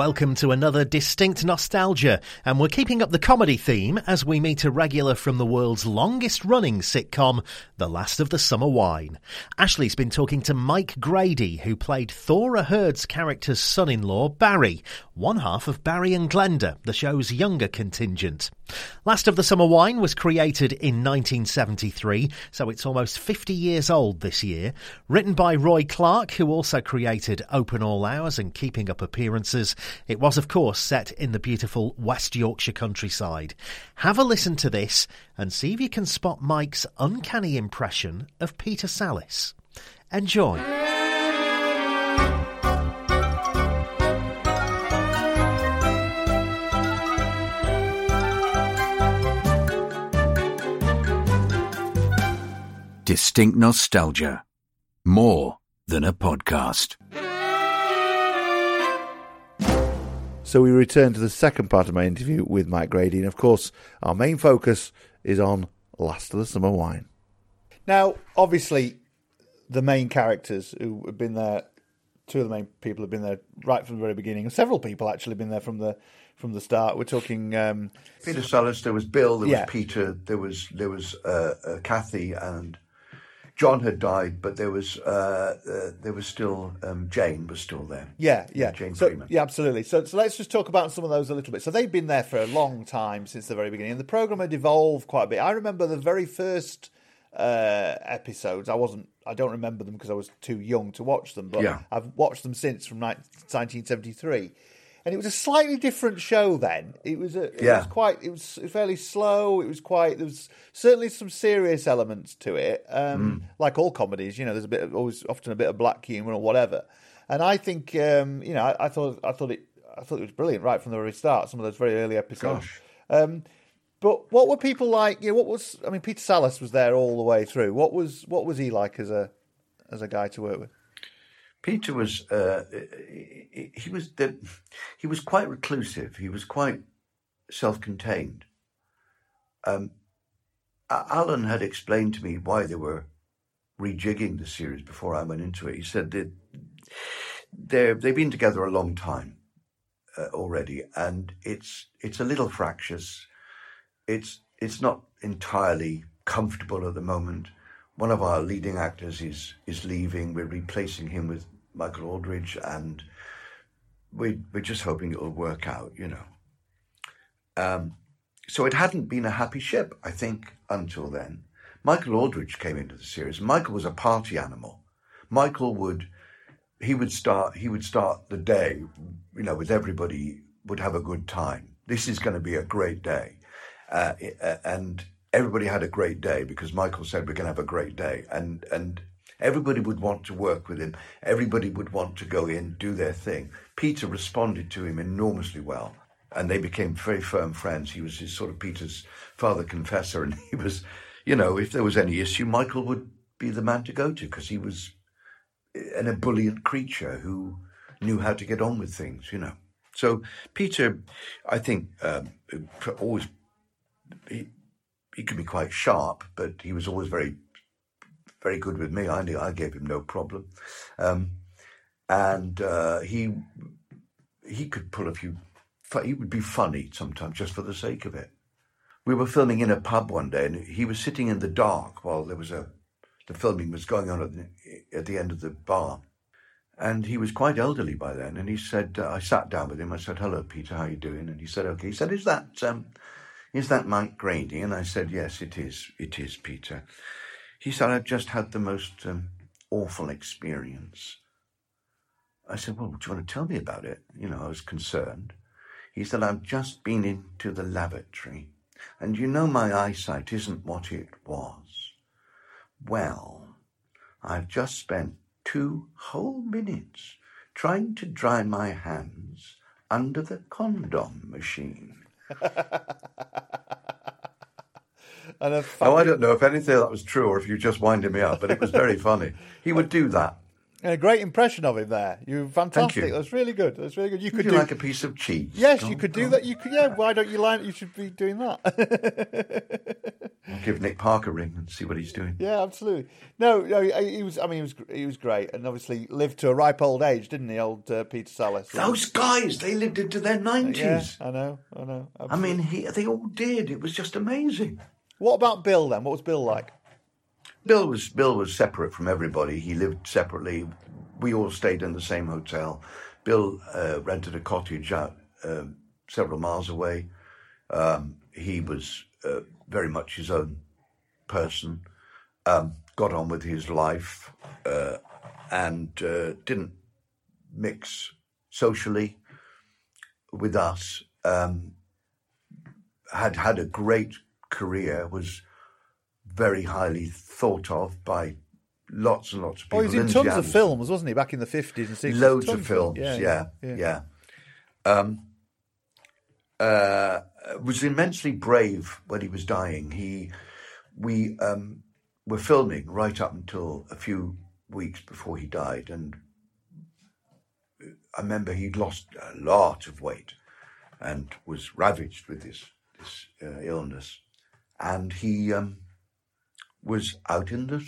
Welcome to another distinct nostalgia, and we're keeping up the comedy theme as we meet a regular from the world's longest running sitcom, The Last of the Summer Wine. Ashley's been talking to Mike Grady, who played Thora Hird's character's son in law, Barry, one half of Barry and Glenda, the show's younger contingent. Last of the Summer Wine was created in 1973, so it's almost 50 years old this year. Written by Roy Clarke, who also created Open All Hours and Keeping Up Appearances, it was, of course, set in the beautiful West Yorkshire countryside. Have a listen to this and see if you can spot Mike's uncanny impression of Peter Sallis. Enjoy. Distinct nostalgia. More than a podcast. So we return to the second part of my interview with Mike Grady, and of course, our main focus is on Last of the Summer Wine. Now, obviously, the main characters who have been there, two of the main people have been there right from the very beginning, and several people actually have been there from the from the start. We're talking um, Peter Sallis. There was Bill. There Yeah. was Peter. There was there was uh, uh, Kathy and John had died, but there was uh, uh, there was still um, Jane was still there. Yeah, yeah. Jane so, Freeman. Yeah, absolutely. So, so let's just talk about some of those a little bit. So they've been there for a long time since the very beginning, and the program had evolved quite a bit. I remember the very first uh, episodes. I wasn't. I don't remember them because I was too young to watch them. But Yeah. I've watched them since from ni- 1973. And it was a slightly different show then. It was a, it Yeah. was quite it was fairly slow. It was quite there was certainly some serious elements to it. Mm. Um, Like all comedies, you know, there's a bit of, always often a bit of black humor or whatever. And I think um, you know, I, I thought I thought it I thought it was brilliant right from the very start. Some of those very early episodes. Um, but what were people like? You know, what was I mean? Peter Sallis was there all the way through. What was what was he like as a as a guy to work with? Peter was uh, he, was the, he was quite reclusive. He was quite self-contained. Um, Alan had explained to me why they were rejigging the series before I went into it. He said that they're, they've been together a long time uh, already, and it's it's a little fractious. It's it's not entirely comfortable at the moment. One of our leading actors is is leaving. We're replacing him with Michael Aldridge, and we we're just hoping it'll work out. You know. Um, so it hadn't been a happy ship, I think, until then. Michael Aldridge came into the series. Michael was a party animal. Michael would he would start he would start the day, you know, with everybody would have a good time. This is going to be a great day, uh, and everybody had a great day because Michael said we're going to have a great day, and and everybody would want to work with him. Everybody would want to go in do their thing. Peter responded to him enormously well, and they became very firm friends. He was his sort of Peter's father confessor, and he was, you know, if there was any issue, Michael would be the man to go to because he was an ebullient creature who knew how to get on with things, you know. So Peter, I think, um, always he he could be quite sharp, but he was always very very good with me. I I gave him no problem, um, and uh, he he could pull a few. He would be funny sometimes just for the sake of it. We were filming in a pub one day, and he was sitting in the dark while there was a the filming was going on at the, at the end of the bar. And he was quite elderly by then. And he said, uh, I sat down with him. I said, hello, Peter, how you doing? And he said, okay. He said, is that, um, is that Mike Grady? And I said, yes, it is. It is, Peter. He said, I've just had the most um, awful experience. I said, well, do you want to tell me about it? You know, I was concerned. He said, I've just been into the lavatory. And you know, my eyesight isn't what it was. Well, I've just spent two whole minutes trying to dry my hands under the condom machine. And Now, I don't know if anything that was true or if you just winding me up, but it was very funny. He would do that. And a great impression of him there. You fantastic. you. That's really good. That's really good. You Would could you do like a piece of cheese? Yes, you could do that. You could. Yeah. Why don't you line? You should be doing that. I'll give Nick Parker a ring and see what he's doing. Yeah, absolutely. No, no, he was. I mean, he was. He was great, and obviously lived to a ripe old age, didn't he, old uh, Peter Sallis? Those guys, they lived into their nineties. Yeah. I know. I know. I mean, he, they all did. It was just amazing. what about Bill then? What was Bill like? Bill was Bill was separate from everybody. He lived separately. We all stayed in the same hotel. Bill uh, rented a cottage out uh, several miles away. Um, he was uh, very much his own person. Um, got on with his life uh, and uh, didn't mix socially with us. Um, had had a great career. Was very highly thought of by lots and lots of people. Oh, he was in Lindsay tons of films, wasn't he? Back in the fifties and sixties. Loads Tons of films, yeah, yeah. Um, uh, was immensely brave when he was dying. He, we um, were filming right up until a few weeks before he died, and I remember he'd lost a lot of weight and was ravaged with this this uh, illness, and he um, was out in the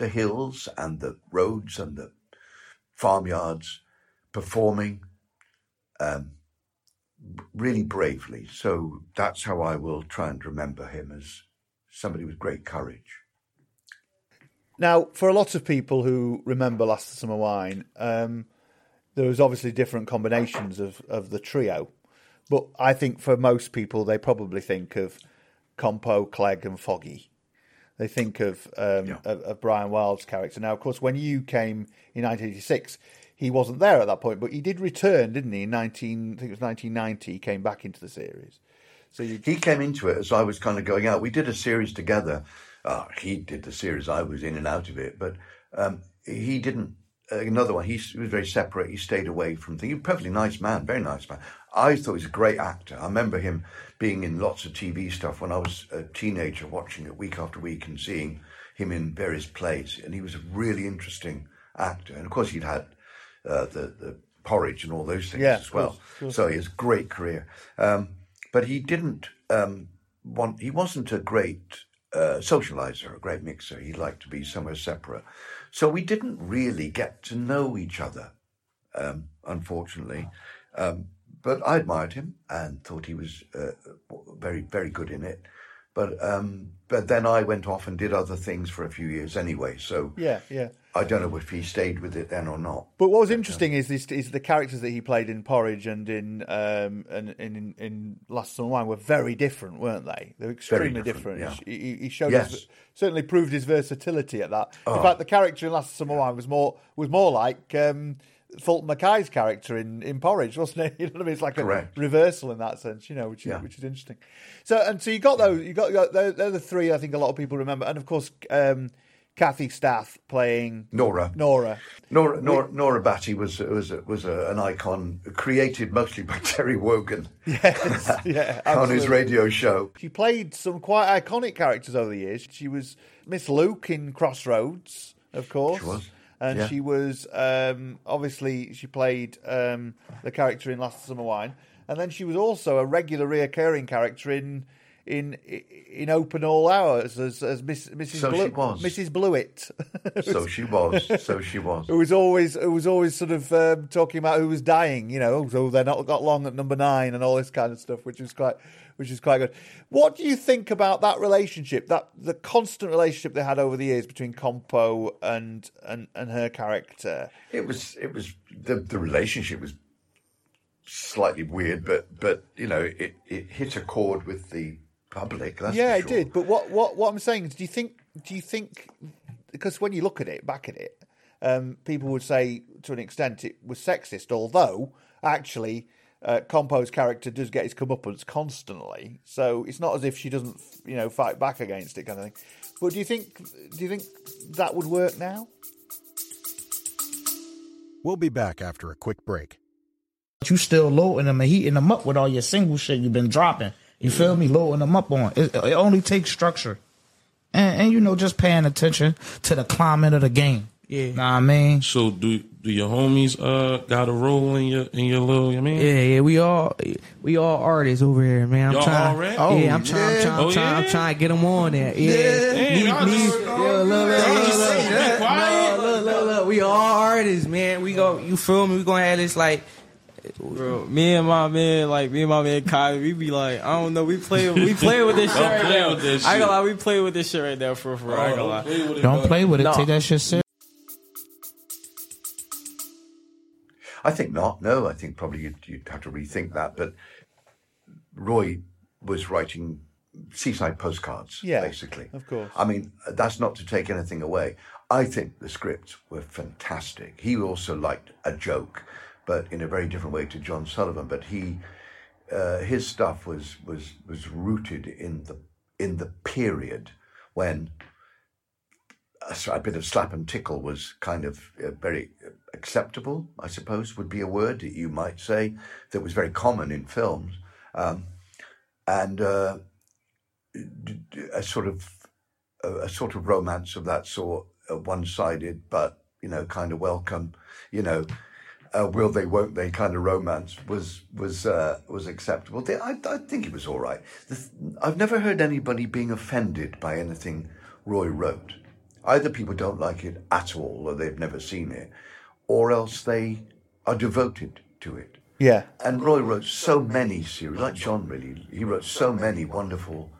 the hills and the roads and the farmyards performing um, really bravely. So that's how I will try and remember him as somebody with great courage. Now, for a lot of people who remember Last Summer Wine, um, there was obviously different combinations of, of the trio. But I think for most people, they probably think of Compo, Clegg, and Foggy. They think of, um, Yeah. of of Brian Wilde's character. Now, of course, when you came in 1986, he wasn't there at that point, but he did return, didn't he? In 19, I think it was 1990, he came back into the series. So you, He came into it as I was kind of going out. We did a series together. Uh, he did the series. I was in and out of it, but um, he didn't. Uh, another one. He, he was very separate. He stayed away from things. He was a perfectly nice man, very nice man. I thought he was a great actor. I remember him being in lots of TV stuff when I was a teenager, watching it week after week and seeing him in various plays. And he was a really interesting actor. And of course, he'd had uh, the the porridge and all those things Yeah, as well. course, course. So he has a great career. Um, but he didn't um, want. He wasn't a great uh, socializer, a great mixer. He liked to be somewhere separate. So we didn't really get to know each other, um, unfortunately. Um, but I admired him and thought he was uh, very, very good in it. But um, but then I went off and did other things for a few years anyway. So yeah, yeah. I don't know if he stayed with it then or not. But what was interesting is this is the characters that he played in Porridge and in um and in, in Last Summer Wine were very different, weren't they? They were extremely different, different. yeah. He, he showed Yes. his, certainly proved his versatility at that. In Oh. fact, the character in Last Summer Wine was more was more like um, Fulton Mackay's character in, in Porridge, wasn't it? You know what I mean? It's like Correct. a reversal in that sense, you know, which is Yeah. which is interesting. So and so you got those, you got, you got they're, they're the three I think a lot of people remember, and of course um, Kathy Staff playing Nora. Nora. Nora, Nora, Nora Batty was was was a, an icon created mostly by Terry Wogan Yes, yeah, on his radio show. She played some quite iconic characters over the years. She was Miss Luke in Crossroads, of course. She was, And yeah. she was um, obviously she played um, the character in Last Summer Wine, and then she was also a regular reoccurring character in in in Open All Hours as as Miss, Mrs. So Blue- she was. Mrs. Blewett. So she was. So she was. who was always who was always sort of um, talking about who was dying, you know, so they're not got long at number nine and all this kind of stuff, which is quite which is quite good. What do you think about that relationship, that the constant relationship they had over the years between Compo and and, and her character? It was. It was the the relationship was slightly weird, but but you know it it hit a chord with the public. That's yeah, for it sure. did. But what what what I'm saying is, do you think do you think because when you look at it, back at it, um, people would say to an extent it was sexist, although actually. Uh, Compo's character does get his comeuppance constantly, so it's not as if she doesn't, you know, fight back against it, kind of thing. But do you think, do you think that would work now? We'll be back after a quick break. you still loading them and heating them up with all your single shit you've been dropping. You feel me? Loading them up on. It, it only takes structure. And, and, you know, just paying attention to the climate of the game. Yeah. Know what I mean? So do do your homies uh got a role in your in your little? I mean, Yeah, yeah, we all we all artists over here, man. I'm Y'all trying. all rap? yeah, Oh, I'm trying. I'm yeah. trying. I'm Oh, trying, I'm trying to get them on there. Yeah, Damn, y'all Me- me- just- yeah, look, look, Y'all look, look, look, look, look, look. We all artists, man. We go. You feel me? We gonna have this like. Bro, me and my man, like me and my man Kai, we be like, I don't know, we play, we play with this shit Don't right play now. with this I ain't gonna lie, we play with this shit right now for for. I ain't gonna lie. play with it, Don't play with it. No. Take that shit serious. I think not. No, I think probably you'd, you'd have to rethink that. But Roy was writing seaside postcards, Yeah, basically. of course. I mean, that's not to take anything away. I think the scripts were fantastic. He also liked a joke, but in a very different way to John Sullivan. But he, uh, his stuff was was was rooted in the in the period when a, a bit of slap and tickle was kind of uh, very acceptable, I suppose, would be a word that you might say that was very common in films. Um, and uh, a sort of a, a sort of romance of that sort, uh, one-sided, but you know, kind of welcome, you know, uh, will they, won't they, kind of romance was was uh, was acceptable. They, I, I think it was all right. The th- I've never heard anybody being offended by anything Roy wrote. Either people don't like it at all, or they've never seen it, or else they are devoted to it. Yeah. And Roy wrote so many series, like John really. He wrote so many wonderful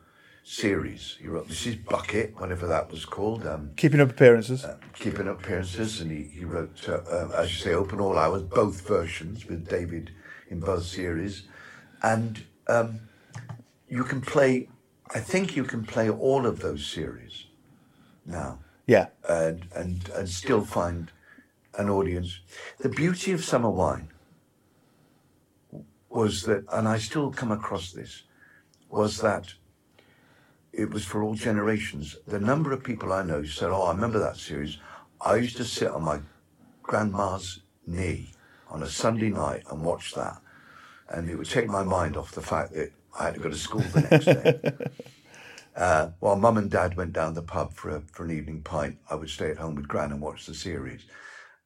series. He wrote Mrs. Bucket, whatever that was called, um, Keeping up appearances. Keeping Up Appearances, and he, he wrote, uh, uh, as you say, Open All Hours, both versions with David in both series. And um, you can play, I think you can play all of those series now yeah. and, and, and still find an audience. The beauty of Summer Wine was that, and I still come across this, was that it was for all generations. The number of people I know said, Oh, I remember that series. I used to sit on my grandma's knee on a Sunday night and watch that. And it would take my mind off the fact that I had to go to school the next day. Uh, while mum and dad went down the pub for, a, for an evening pint, I would stay at home with Gran and watch the series.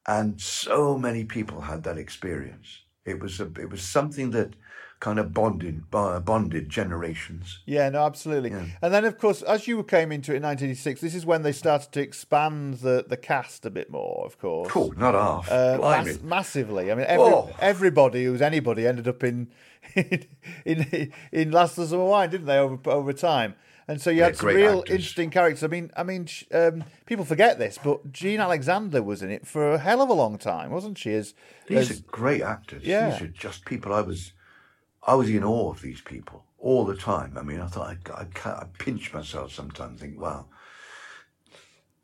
And so many people had that experience. It was a, it was something that kind of bonded bo- bonded generations. Yeah, no, absolutely. And then, of course, as you came into it in 1986, this is when they started to expand the, the cast a bit more, of course. Cool, not half. Uh, mass- massively. I mean, every, Oh. everybody who was anybody ended up in in in, in Last of the Summer Wine, didn't they? Over over time, and so you had some real actors. interesting characters. I mean, I mean, um, people forget this, but Jean Alexander was in it for a hell of a long time, wasn't she? As, These as are great actors. Yeah. These are just people I was, I was in awe of these people all the time. I mean, I thought I, I, I pinch myself sometimes, think, wow,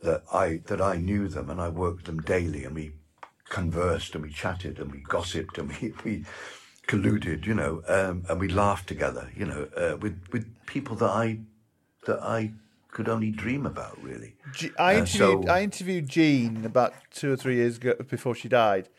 that I that I knew them and I worked with them daily, and we conversed and we chatted and we gossiped and we we colluded, you know, um, and we laughed together, you know, uh, with with people that I that I could only dream about, really. G- I Uh, interviewed so- I interviewed Jean about two or three years ago before she died,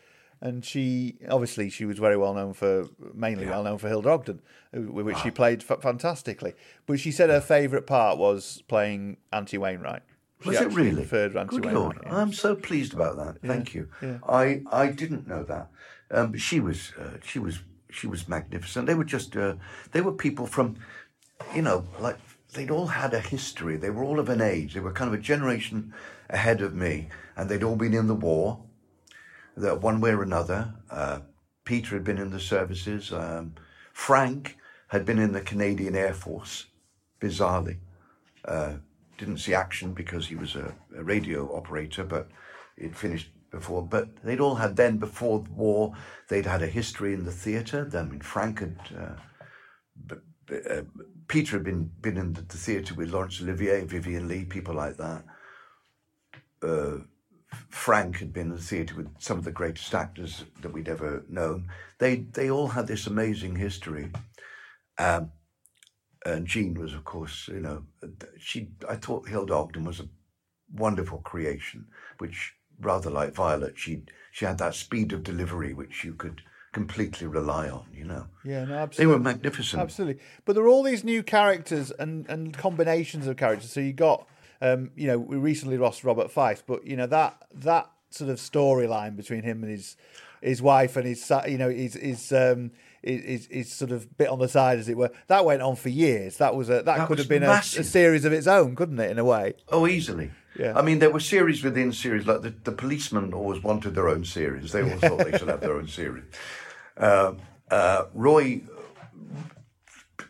and she obviously she was very well known for mainly well known for Hilda Ogden, with which she played f- fantastically. But she said her favourite part was playing Auntie Wainwright. She Was it really? Auntie Good Wainwright. Lord, yeah. I'm so pleased about that. Thank you. yeah. I I didn't know that. Um, but she was uh, she was she was magnificent. They were just uh, they were people from, you know, like they'd all had a history. They were all of an age. They were kind of a generation ahead of me, and they'd all been in the war, that one way or another. Uh, Peter had been in the services. Um, Frank had been in the Canadian Air Force, bizarrely uh, didn't see action because he was a, a radio operator, but it finished before. But they'd all had then before the war, they'd had a history in the theatre. I mean, Frank had, uh, Peter had been been in the, the theatre with Laurence Olivier, Vivien Leigh, people like that. Uh, Frank had been in the theatre with some of the greatest actors that we'd ever known. They they all had this amazing history. Um, and Jean was, of course, you know, she. I thought Hilda Ogden was a wonderful creation, which rather like Violet, she she had that speed of delivery which you could completely rely on. You know, Yeah, no, they absolutely. were magnificent. Absolutely. But there are all these new characters and, and combinations of characters. So you got, um, you know, we recently lost Robert Fyfe, but you know that that sort of storyline between him and his his wife and his you know his his um his, his sort of bit on the side as it were that went on for years that was a that, That could have been a, a series of its own couldn't it in a way Oh, easily. Yeah. I mean, there were series within series. Like the, the policemen always wanted their own series. They always thought they should have their own series. Uh, uh, Roy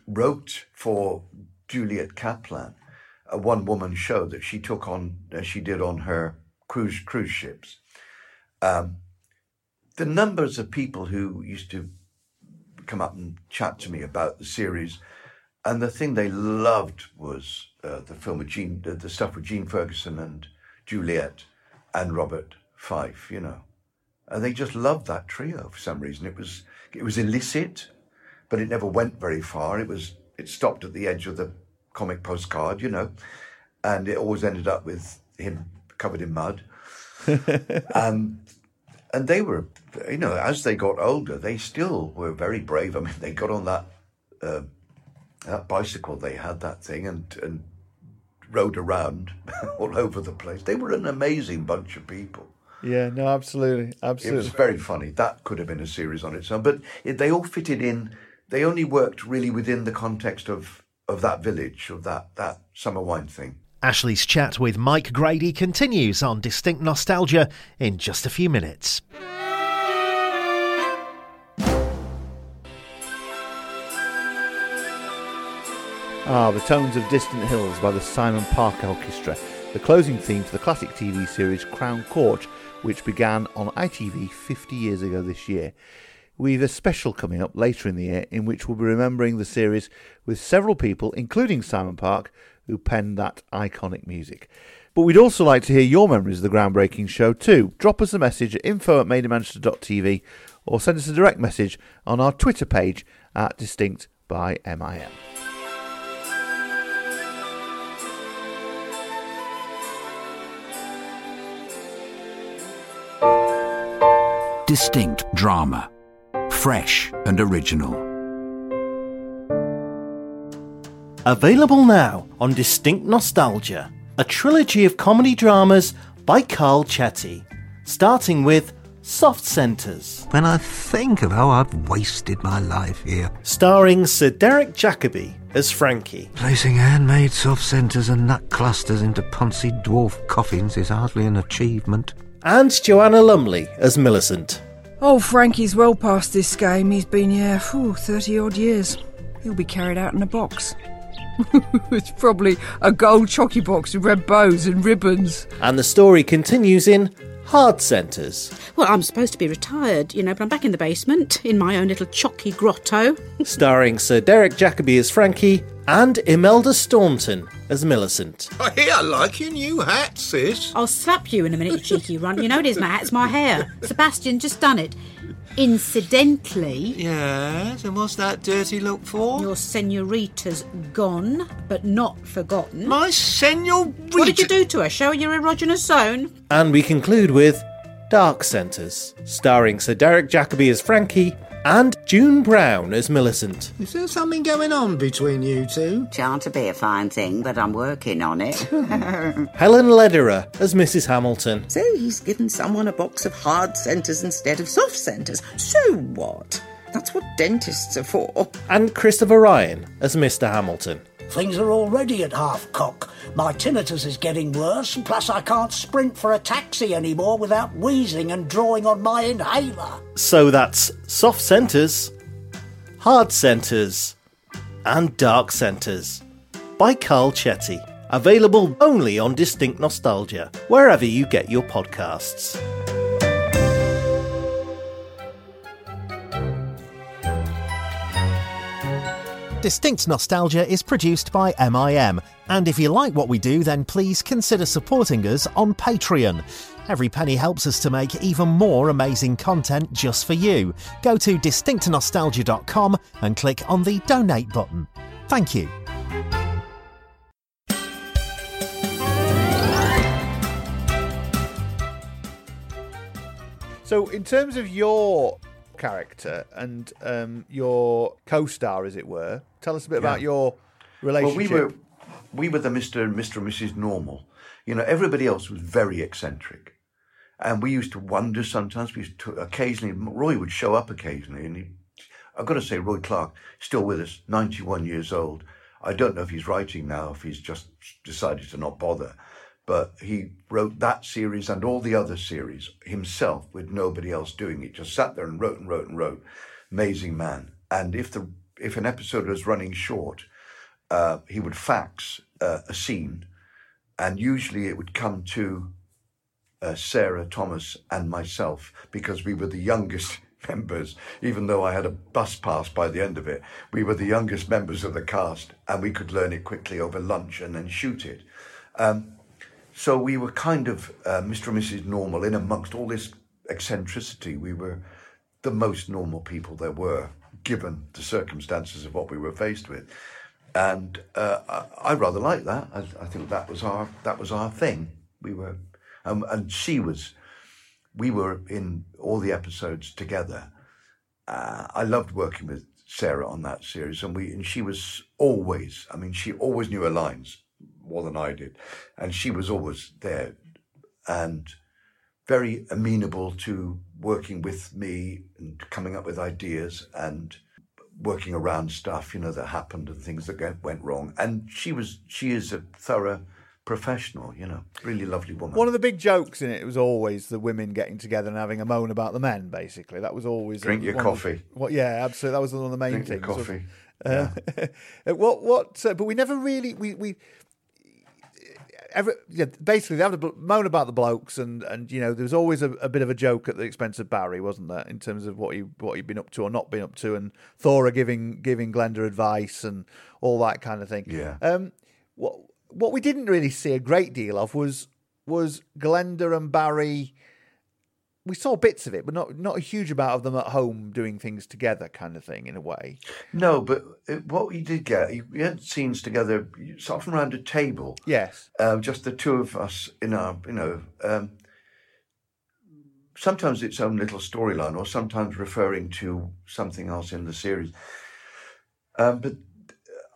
wrote for Juliet Kaplan a one-woman show that she took on, as she did on her cruise cruise ships. Um, the numbers of people who used to come up and chat to me about the series, and the thing they loved was uh, the film with Gene, the, the stuff with Jean Fergusson and Juliet and Robert Fyfe, you know, and they just loved that trio for some reason. It was it was illicit, but it never went very far. It was it stopped at the edge of the comic postcard, you know, and it always ended up with him covered in mud. and and they were, you know, as they got older, they still were very brave. I mean, they got on that uh, that bicycle they had, that thing, and and rode around all over the place. They were an amazing bunch of people. Yeah no absolutely absolutely. It was very funny. That could have been a series on its own, but it, they all fitted in. They only worked really within the context of of that village, of that that summer wine thing. Ashley's chat with Mike Grady continues on Distinct Nostalgia in just a few minutes. Ah, the tones of distant hills by the Simon Park Orchestra, the closing theme to the classic TV series Crown Court, which began on ITV 50 years ago this year. We've a special coming up later in the year in which we'll be remembering the series with several people, including Simon Park, who penned that iconic music. But we'd also like to hear your memories of the groundbreaking show too. Drop us a message at info at mademanchester.tv or send us a direct message on our Twitter page at Distinct by MIM. Distinct drama. Fresh and original. Available now on Distinct Nostalgia, a trilogy of comedy dramas by Carl Chetty, starting with Soft Centres, When I think of how I've wasted my life here, starring Sir Derek Jacobi as Frankie, placing handmade soft centres and nut clusters into poncy dwarf coffins is hardly an achievement. And Joanna Lumley as Millicent. Oh, Frankie's well past this game. He's been here, whew, 30 odd years. He'll be carried out in a box. it's probably a gold chocky box with red bows and ribbons. And the story continues in Hard Centres, Well, I'm supposed to be retired, you know, but I'm back in the basement in my own little chocky grotto. starring Sir Derek Jacobi as Frankie and Imelda Staunton as Millicent. I hear I like your new hat, sis. I'll slap you in a minute, you cheeky runt. You know it is my hat, it's my hair. Sebastian just done it. Incidentally, Yes, and what's that dirty look for? your senorita's gone, but not forgotten. My senorita. What did you do to her? Show her your erogenous zone? And we conclude with Dark Centres, starring Sir Derek Jacobi as Frankie and June Brown as Millicent. Is there something going on between you two? Shan't to be a fine thing, but I'm working on it. Helen Lederer as Mrs. Hamilton. so he's given someone a box of hard centres instead of soft centres. So what? That's what dentists are for. And Christopher Ryan as Mr. Hamilton. Things are already at half cock. My tinnitus is getting worse, and plus I can't sprint for a taxi anymore without wheezing and drawing on my inhaler. So that's Soft Centres, Hard Centres, and Dark Centres by Carl Chetty. Available only on Distinct Nostalgia, wherever you get your podcasts. Distinct Nostalgia is produced by MIM, and if you like what we do, then please consider supporting us on Patreon. Every penny helps us to make even more amazing content just for you. Go to distinctnostalgia.com and click on the donate button. Thank you. So, in terms of your character and um, your co-star, as it were, tell us a bit about your relationship. Well, we were we were the Mister and Mister and Mrs. Normal. You know, everybody else was very eccentric, And we used to wonder sometimes. We used to occasionally. Roy would show up occasionally, and he, I've got to say, Roy Clarke still with us, ninety-one years old. I don't know if he's writing now, if he's just decided to not bother. But he wrote that series and all the other series himself with nobody else doing it. Just sat there and wrote and wrote and wrote. Amazing man. And if the if an episode was running short, uh, he would fax uh, a scene, and usually it would come to uh, Sarah Thomas and myself because we were the youngest members. Even though I had a bus pass by the end of it, we were the youngest members of the cast, and we could learn it quickly over lunch and then shoot it. Um, so we were kind of uh, Mr. and Mrs. Normal in amongst all this eccentricity. We were the most normal people there were, given the circumstances of what we were faced with. And uh, I, I rather like that. I, I think that was our that was our thing. We were, um, and she was. We were in all the episodes together. Uh, I loved working with Sarah on that series, and we and she was always. I mean, she always knew her lines more than I did, and she was always there, and very amenable to working with me and coming up with ideas and working around stuff, you know, that happened and things that went wrong. And she was, she is a thorough professional, you know, really lovely woman. One of the big jokes in it was always the women getting together and having a moan about the men. Basically, that was always Drink your one coffee. the- what? Yeah, absolutely. That was one of the main Drink your things. coffee. Uh, what? What? Uh, but we never really we we. Ever, yeah, basically, they have to moan about the blokes, and, and you know, there was always a, a bit of a joke at the expense of Barry, wasn't there, in terms of what he what he'd been up to or not been up to, and Thora giving giving Glenda advice and all that kind of thing. Yeah. Um, what what we didn't really see a great deal of was was Glenda and Barry. We saw bits of it, but not not a huge amount of them at home doing things together, kind of thing, in a way. No, but it, what we did get, we had scenes together, often around a table. Yes. Um, just the two of us in our, you know, um, sometimes its own little storyline, or sometimes referring to something else in the series. Um, but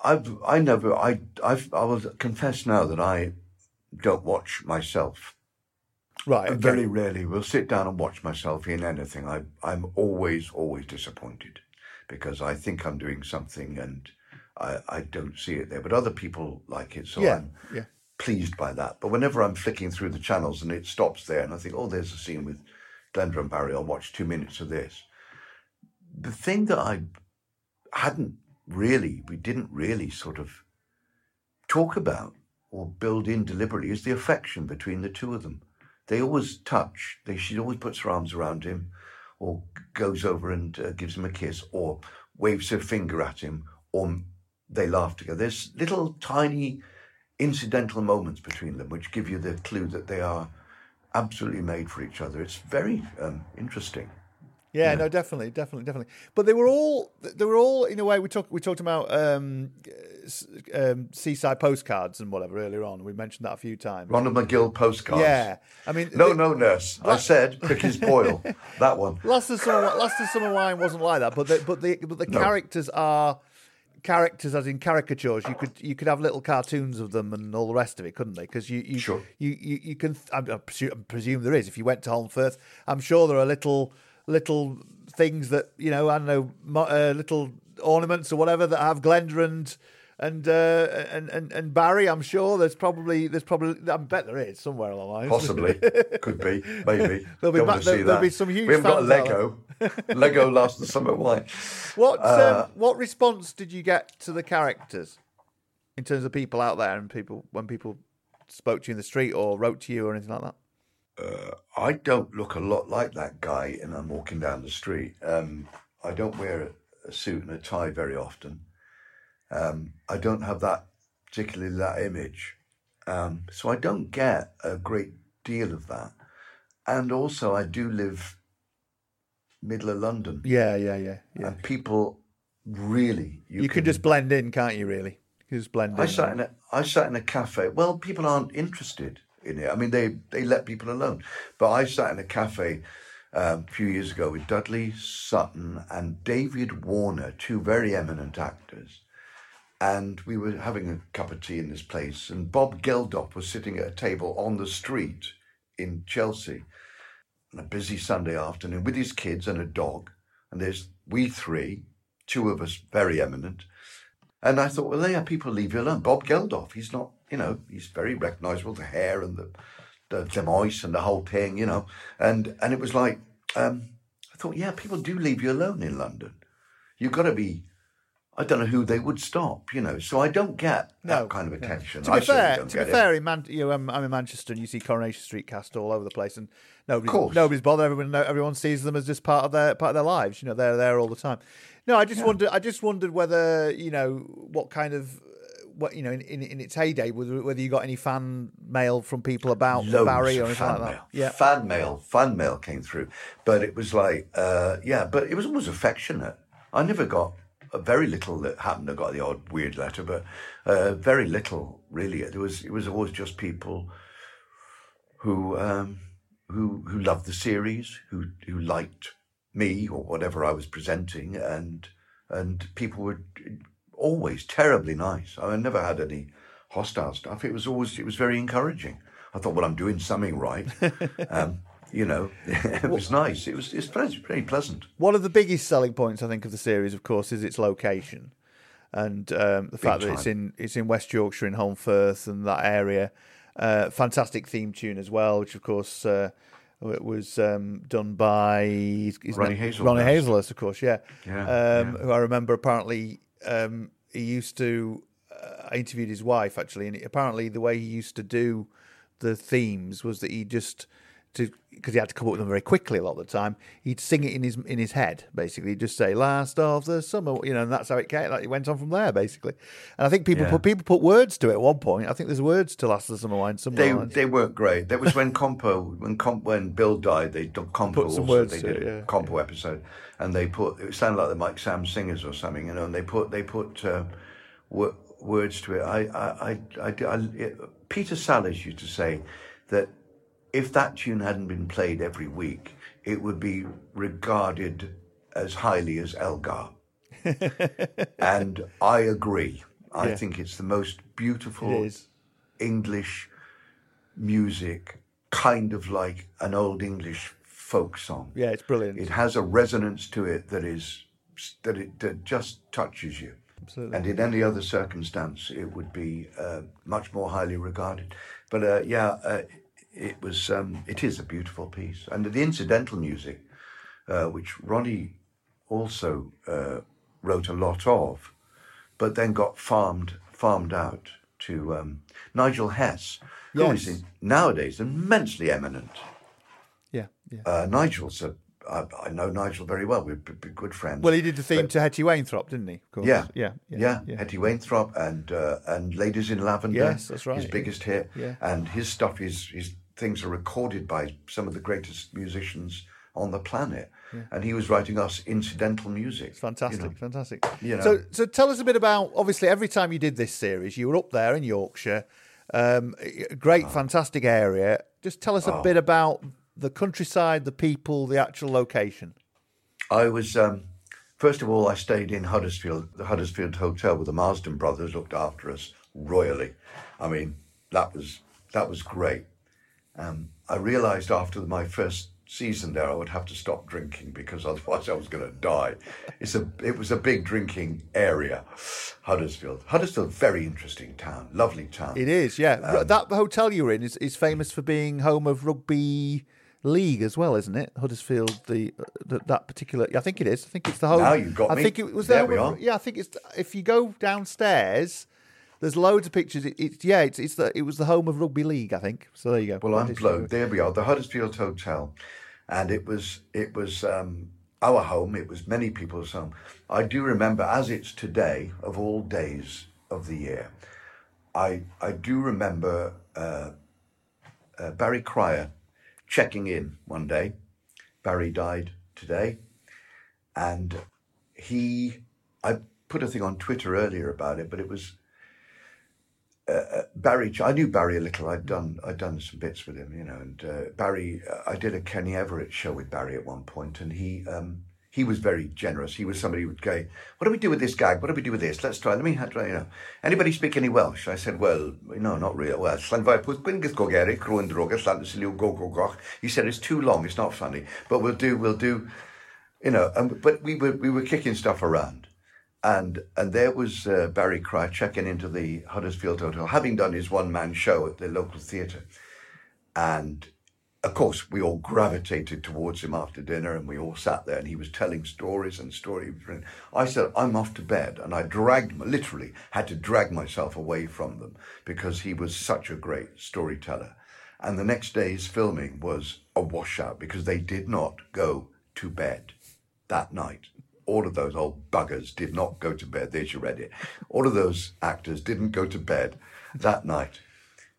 I've, I never, I, I've, I will confess now that I don't watch myself. Right. Okay. Very rarely will sit down and watch myself in anything. I, I'm always, always disappointed because I think I'm doing something and I, I don't see it there. But other people like it, so Yeah, I'm yeah. pleased by that. But whenever I'm flicking through the channels and it stops there and I think, oh, there's a scene with Glenda and Barry, I'll watch two minutes of this. The thing that I hadn't really, we didn't really sort of talk about or build in deliberately is the affection between the two of them. They always touch. They, she always puts her arms around him, or goes over and uh, gives him a kiss, or waves her finger at him, or they laugh together. There's little tiny incidental moments between them which give you the clue that they are absolutely made for each other. It's very um, interesting. Yeah, no, definitely, definitely, definitely. But they were all they were all in a way. We talked we talked about um, um, seaside postcards and whatever earlier on. We mentioned that a few times. Ronald McGill postcards. Yeah, I mean, No, the- no, nurse. I said Picky's Boyle. That one. Last of summer, last of summer wine wasn't like that, but the, but the but the No. characters are characters as in caricatures. You could you could have little cartoons of them and all the rest of it, couldn't they? Because you you, Sure. you you you can I presume, I presume there is. If you went to Holmfirth, I'm sure there are little little things that you know I don't know uh, little ornaments or whatever that have Glenda and. And, uh, and and and Barry, I'm sure there's probably there's probably I bet there is somewhere along the lines. Possibly. Could be. Maybe. There'll be ma- there- there'll that. be some huge We haven't got Lego. Lego last the summer wine. What Uh, um, what response did you get to the characters in terms of people out there and people when people spoke to you in the street or wrote to you or anything like that? Uh, I don't look a lot like that guy and I'm walking down the street. Um, I don't wear a, suit and a tie very often. Um, I don't have that particularly that image. Um, so I don't get a great deal of that. And also I do live middle of London. Yeah, yeah, yeah, yeah. And people really You, can, just blend in, can't you? Really, you just blend I in. sat in a I sat in a cafe. Well, people aren't interested in it. I mean, they they let people alone. But I sat in a cafe um, a few years ago with Dudley Sutton and David Warner, two very eminent actors. And we were having a cup of tea in this place, and Bob Geldof was sitting at a table on the street in Chelsea. on a busy Sunday afternoon with his kids and a dog, and there's we three, two of us very eminent. And I thought, well, yeah, people leave you alone. Bob Geldof, he's not, you know, he's very recognisable, the hair and the, the the voice and the whole thing, you know. And and it was like, um, I thought, yeah, people do leave you alone in London. You've got to be. I don't know who they would stop, you know. So I don't get that kind of attention. To be fair, to be fair, in Man- you know, I'm, I'm in Manchester, and you see Coronation Street cast all over the place, and nobody's nobody's bothered. Everyone everyone sees them as just part of their part of their lives. You know, they're there all the time. No, I just wondered. I just wondered whether you know what kind of what you know in, in, in its heyday whether, whether you got any fan mail from people about Loads Barry or anything fan like that. mail. Yeah, fan mail, fan mail came through, but it was like, uh, yeah, but it was always affectionate. I never got uh, very little that happened. I got the odd weird letter, but uh, very little really. It was it was always just people who um, who who loved the series, who who liked me or whatever I was presenting, and and people were always terribly nice. I never had any hostile stuff. It was always it was very encouraging. I thought, well, I'm doing something right. um, you know, it was nice. It was it's pleasant, very pleasant. One of the biggest selling points, I think, of the series, of course, is its location, and um, the fact that it's in it's in West Yorkshire, in Holmfirth, and that area. Uh, fantastic theme tune as well, which of course uh, w- was um, done by Ronnie Hazlehurst. Ronnie Hazlehurst, of course, yeah, Yeah, um, yeah. who I remember apparently um, he used to. Uh, I interviewed his wife actually, and apparently the way he used to do the themes was that he just because he had to come up with them very quickly a lot of the time. He'd sing it in his in his head basically. He'd just say "Last of the summer," you know, and that's how it came. Like it went on from there basically. And I think people Yeah. put people put words to it at one point. I think there's words to "Last of the Summer Wine" somewhere. They they weren't great. That was when Compo when Com, when Bill died. They did Compo Put some also. words they did it, a yeah. Compo episode, and they put it sounded like the Mike Sammes singers or something, you know. And they put they put uh, wo- words to it. I I I, I, I it, Peter Sallis used to say that if that tune hadn't been played every week, it would be regarded as highly as Elgar. and I agree. I Yeah. think it's the most beautiful English music, kind of like an old English folk song. Yeah, it's brilliant. It has a resonance to it that is that it that just touches you. Absolutely. And in any other circumstance, it would be uh, much more highly regarded. But uh, yeah, uh, it was. Um, it is a beautiful piece, and the incidental music, uh, which Ronnie also uh, wrote a lot of, but then got farmed farmed out to um, Nigel Hess, who is Yes. nowadays immensely eminent. Yeah, yeah. Uh, Nigel's a. I, I know Nigel very well. We're b- b- good friends. Well, he did the theme But- to Hetty Wainthropp, didn't he? Of course. yeah, yeah, yeah, Hetty Wainthropp and uh, and Ladies in Lavender. Yes, that's right, His biggest hit. Yeah. And his stuff is his things are recorded by some of the greatest musicians on the planet. Yeah. And he was writing us incidental music. It's Fantastic, fantastic. You know. So, so tell us a bit about. Obviously, every time you did this series, you were up there in Yorkshire. Um, a great, fantastic area. Just tell us a Oh. bit about the countryside, the people, the actual location. I was um, first of all, I stayed in Huddersfield, the Huddersfield Hotel, where the Marsden brothers looked after us royally. I mean, that was that was great. Um, I realised after my first season there, I would have to stop drinking because otherwise I was going to die. It's a it was a big drinking area, Huddersfield. Huddersfield, very interesting town, lovely town. It is, yeah. Um, that hotel you're in is, is famous for being home of rugby league as well, isn't it? Huddersfield, the, the that particular. I think it is. I think it's the home. Now you've got I me. think it was There there. we are. Yeah, I think it's. If you go downstairs, there's loads of pictures. It, it's yeah, it's it's the it was the home of rugby league. I think. So there you go. Well, I'm blown. There we are, the Huddersfield Hotel, and it was it was um, our home. It was many people's home. I do remember, as it's today, of all days of the year, I I do remember uh, uh, Barry Cryer checking in one day. Barry died today, and he I put a thing on Twitter earlier about it, but it was uh, Barry, I knew Barry a little. I'd done I'd done some bits with him, you know. And uh, Barry, uh, I did a Kenny Everett show with Barry at one point, and he um, he was very generous. He was somebody who would go, "What do we do with this gag? What do we do with this? Let's try. Let me try. You know, anybody speak any Welsh?" I said, "Well, no, not really. Well, gogeri, goch." He said, "It's too long. It's not funny, but we'll do. We'll do." You know, and, but we were we were kicking stuff around, and and there was uh, Barry Cryer checking into the Huddersfield Hotel, having done his one man show at the local theatre, and of course, we all gravitated towards him after dinner and we all sat there and he was telling stories and stories. I said, I'm off to bed. And I dragged, literally, had to drag myself away from them because he was such a great storyteller. And the next day's filming was a washout because they did not go to bed that night. All of those old buggers did not go to bed. There's your Reddit. All of those actors didn't go to bed that night.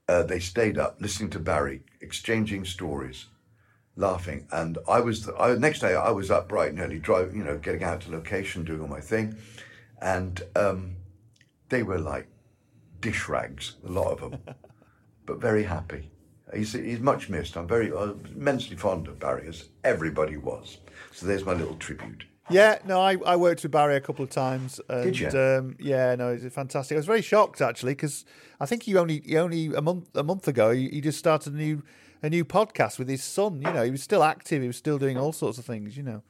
Uh, they stayed up listening to Barry, exchanging stories, laughing. And I was the I, next day. I was up bright and early, driving, you know, getting out to location, doing all my thing, and um, they were like dish rags, a lot of them, but very happy. He's, he's much missed. I'm very uh, immensely fond of Barry, as everybody was. So there's my little tribute. Yeah, no, I, I worked with Barry a couple of times. And, Did you? Um, yeah, no, it's fantastic. I was very shocked actually because I think he only he only a month a month ago he, he just started a new a new podcast with his son. You know, he was still active. He was still doing all sorts of things. You know,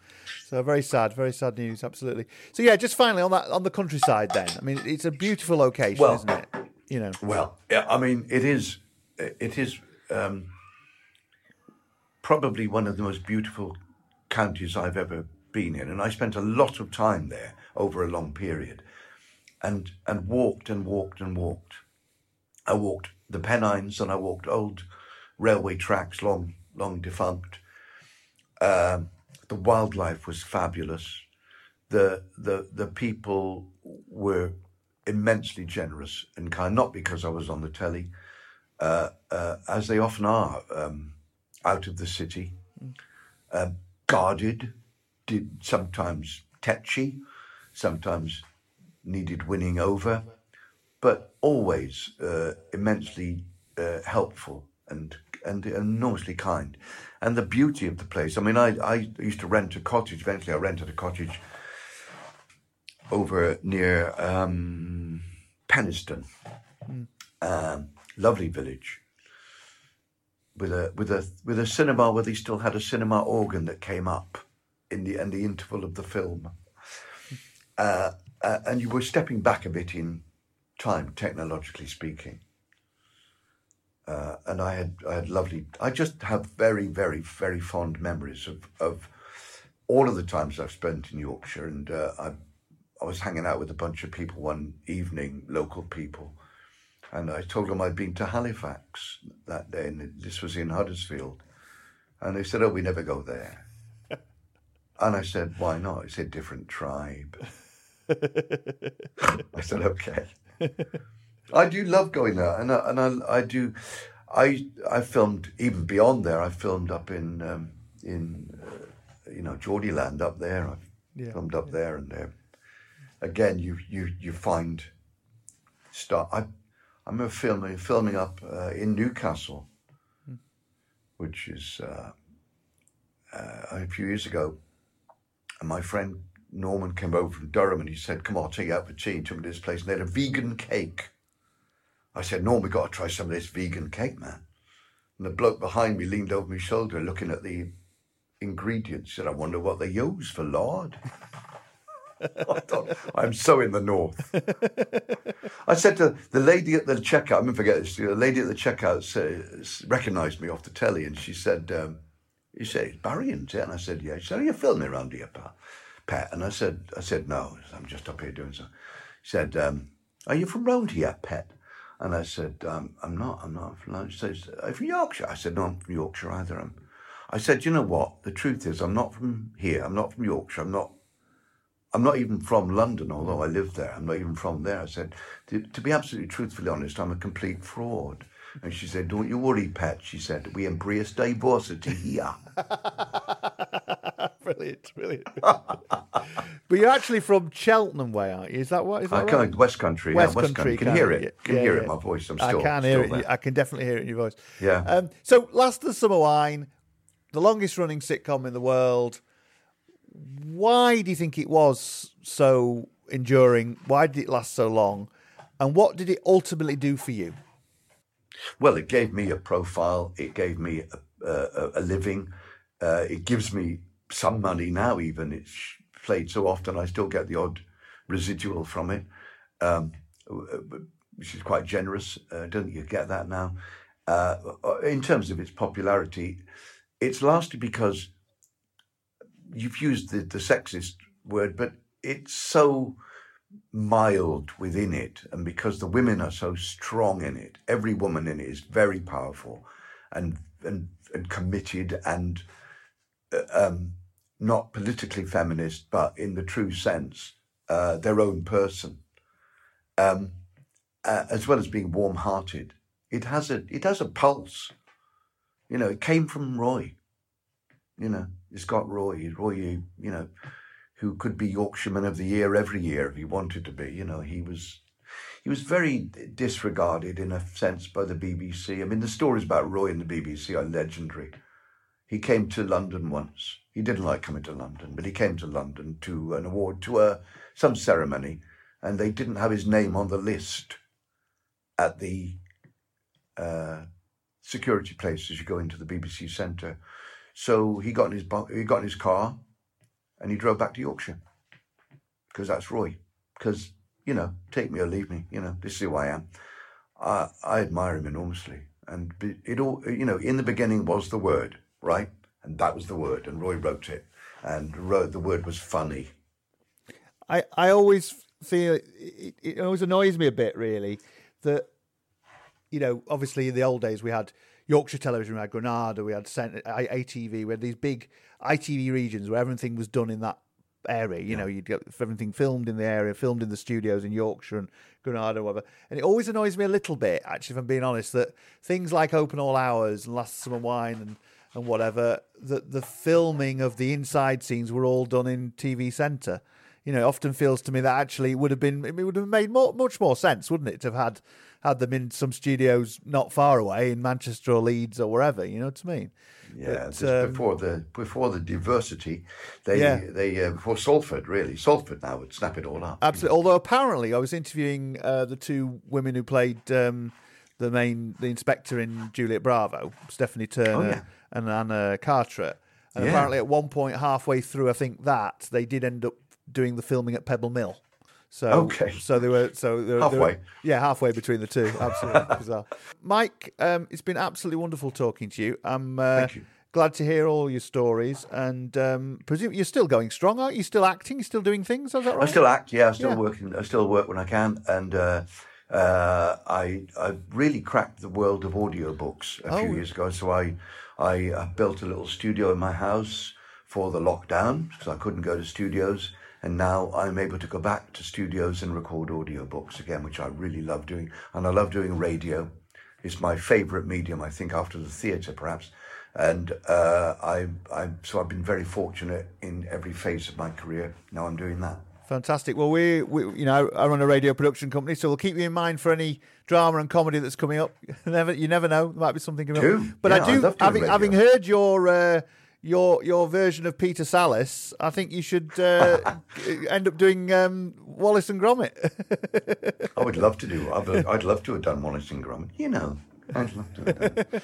so very sad, very sad news. Absolutely. So yeah, just finally on that on the countryside. Then I mean, it's a beautiful location, Well- isn't it? You know. Well, yeah, I mean, it is. It is um, probably one of the most beautiful counties I've ever been in, and I spent a lot of time there over a long period, and and walked and walked and walked. I walked the Pennines and I walked old railway tracks, long long defunct. Um, the wildlife was fabulous. The the the people were immensely generous and kind, not because I was on the telly, uh, uh, as they often are um, out of the city, uh, guarded, did sometimes tetchy, sometimes needed winning over, but always uh, immensely uh, helpful and and enormously kind. And the beauty of the place. I mean, I, I used to rent a cottage. Eventually, I rented a cottage over near um, Penistone. Um, lovely village with a with a with a cinema where they still had a cinema organ that came up in the in the interval of the film. Uh, uh, and you were stepping back a bit in time, technologically speaking. Uh, and I had I had lovely. I just have very very very fond memories of of all of the times I've spent in Yorkshire, and uh, I I was hanging out with a bunch of people one evening, local people, and I told them I'd been to Halifax that day, and this was in Huddersfield, and they said, "Oh, we never go there." And I said, "Why not?" It's a different tribe. I said, "Okay." I do love going there, and I, and I, I do. I I filmed even beyond there. I filmed up in um, in uh, you know Geordie Land up there. I've Yeah, filmed up there and there. Again, you you you find start. I I remember filming filming up uh, in Newcastle, which is uh, uh, a few years ago. And my friend Norman came over from Durham and he said, "Come on, I'll take you out for tea." He took me to this place and they had a vegan cake. I said, "Norm, we've got to try some of this vegan cake, man." And the bloke behind me leaned over my shoulder, looking at the ingredients. Said, "I wonder what they use for lard." I'm so in the north. I said to the lady at the checkout, I'm going to forget this, the lady at the checkout recognized me off the telly and she said, um, you said, isn't it? And I said, yeah. She said, are you filming around here, pa- Pat? And I said, I said, no, I'm just up here doing something. She said, um, are you from round here, Pet? And I said, um, I'm not, I'm not from London. She says, are you from Yorkshire? I said, no, I'm from Yorkshire either. I'm, I said, you know what? The truth is, I'm not from here. I'm not from Yorkshire. I'm not I'm not even from London, although I live there. I'm not even from there. I said, to, to be absolutely truthfully honest, I'm a complete fraud. And she said, Don't you worry, Pat. She said, We embrace diversity here. brilliant, brilliant. but you're actually from Cheltenham way, aren't you? Is that what? Is I that can, right? West Country. West yeah, West Country, can can't hear you? it. Can Yeah, hear yeah. it in my voice. I'm still, I can hear it. there. I can definitely hear it in your voice. Yeah. Um, so, Last of the Summer Wine, the longest running sitcom in the world. Why do you think it was so enduring? Why did it last so long? And what did it ultimately do for you? Well, it gave me a profile. It gave me a, a, a living. Uh, it gives me some money now. Even it's played so often, I still get the odd residual from it, um, which is quite generous. Uh, don't you get that now. Uh, in terms of its popularity, it's lasted because you've used the, the sexist word, but it's so mild within it, and because the women are so strong in it, every woman in it is very powerful, and and, and committed, and uh, um, not politically feminist, but in the true sense, uh, their own person, um, uh, as well as being warm-hearted. It has a it has a pulse. You know, it came from Roy. You know, it's got Roy. Roy, you know who could be Yorkshireman of the Year every year if he wanted to be. You know, he was he was very disregarded in a sense by the BBC. I mean, the stories about Roy and the BBC are legendary. He came to London once. He didn't like coming to London, but he came to London to an award to a some ceremony, and they didn't have his name on the list at the uh, security place as you go into the BBC centre. So he got in his he got in his car and he drove back to Yorkshire because that's Roy. Because you know, take me or leave me. You know, this is who I am. I, I admire him enormously, and it all you know. In the beginning was the word, right, and that was the word, and Roy wrote it, and wrote the word was funny. I I always feel it, it always annoys me a bit, really, that you know, obviously in the old days we had Yorkshire Television, we had Granada, we had ATV, we had these big ITV regions where everything was done in that area. You yeah. know, you'd get everything filmed in the area, filmed in the studios in Yorkshire and Granada, whatever. And it always annoys me a little bit, actually, if I'm being honest, that things like Open All Hours and Last Summer Wine and and whatever, that the filming of the inside scenes were all done in TV Centre. You know, it often feels to me that actually it would have been it would have made more, much more sense, wouldn't it, to have had had them in some studios not far away in Manchester or Leeds or wherever. You know what I mean? Yeah, but, um, before the before the diversity, they yeah. they uh, before Salford really Salford now would snap it all up. Absolutely. Although apparently I was interviewing uh, the two women who played um, the main the inspector in Juliet Bravo, Stephanie Turner oh, yeah. and Anna Carteret. And yeah. apparently, at one point, halfway through, I think that they did end up doing the filming at Pebble Mill. So okay. So they were so they were, halfway. They were, yeah, halfway between the two. Absolutely bizarre. Mike, um, it's been absolutely wonderful talking to you. I'm uh, you. glad to hear all your stories, and um, presume you're still going strong, aren't you? Still acting? You're still doing things? Is that right? I still act. Yeah, I still yeah. working. I still work when I can, and. Uh, uh, I I really cracked the world of audiobooks a oh. few years ago. So I I uh, built a little studio in my house for the lockdown because I couldn't go to studios and now I'm able to go back to studios and record audiobooks again, which I really love doing. And I love doing radio. It's my favourite medium, I think, after the theatre, perhaps. And uh, I, I, so I've been very fortunate in every phase of my career. Now I'm doing that. Fantastic. Well, we, we, you know, I run a radio production company, so we'll keep you in mind for any drama and comedy that's coming up. never, you never know, there might be something coming True. up. But yeah, I do, having, having heard your uh, your your version of Peter Sallis, I think you should uh, end up doing um, Wallace and Gromit. I would love to do. I'd, I'd, love to have done Wallace and Gromit. You know, I'd love to. Have done.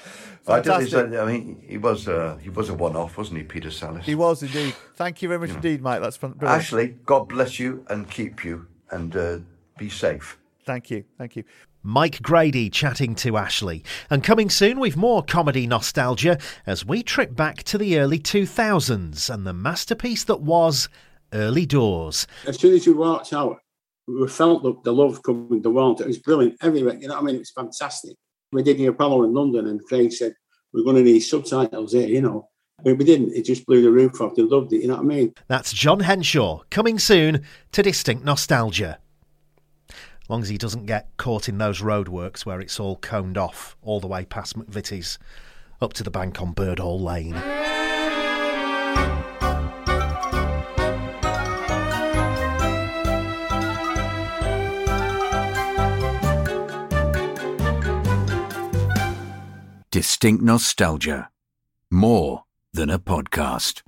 I, did I mean, he was uh, he was a one-off, wasn't he, Peter Sallis? He was indeed. Thank you very much indeed, Mike. That's brilliant. Ashley, God bless you and keep you, and uh, be safe. Thank you. Thank you. Mike Grady chatting to Ashley. And coming soon, we've more comedy nostalgia as we trip back to the early 2000s and the masterpiece that was Early Doors. As soon as you walked out, we felt the, the love coming, the warmth. It was brilliant everywhere. You know what I mean? It was fantastic. We did the Apollo in London, and Craig said, We're going to need subtitles here, you know. But we didn't. It just blew the roof off. They loved it. You know what I mean? That's John Henshaw coming soon to Distinct Nostalgia long as he doesn't get caught in those roadworks where it's all coned off all the way past McVitie's up to the bank on Birdhall Lane. Distinct nostalgia. More than a podcast.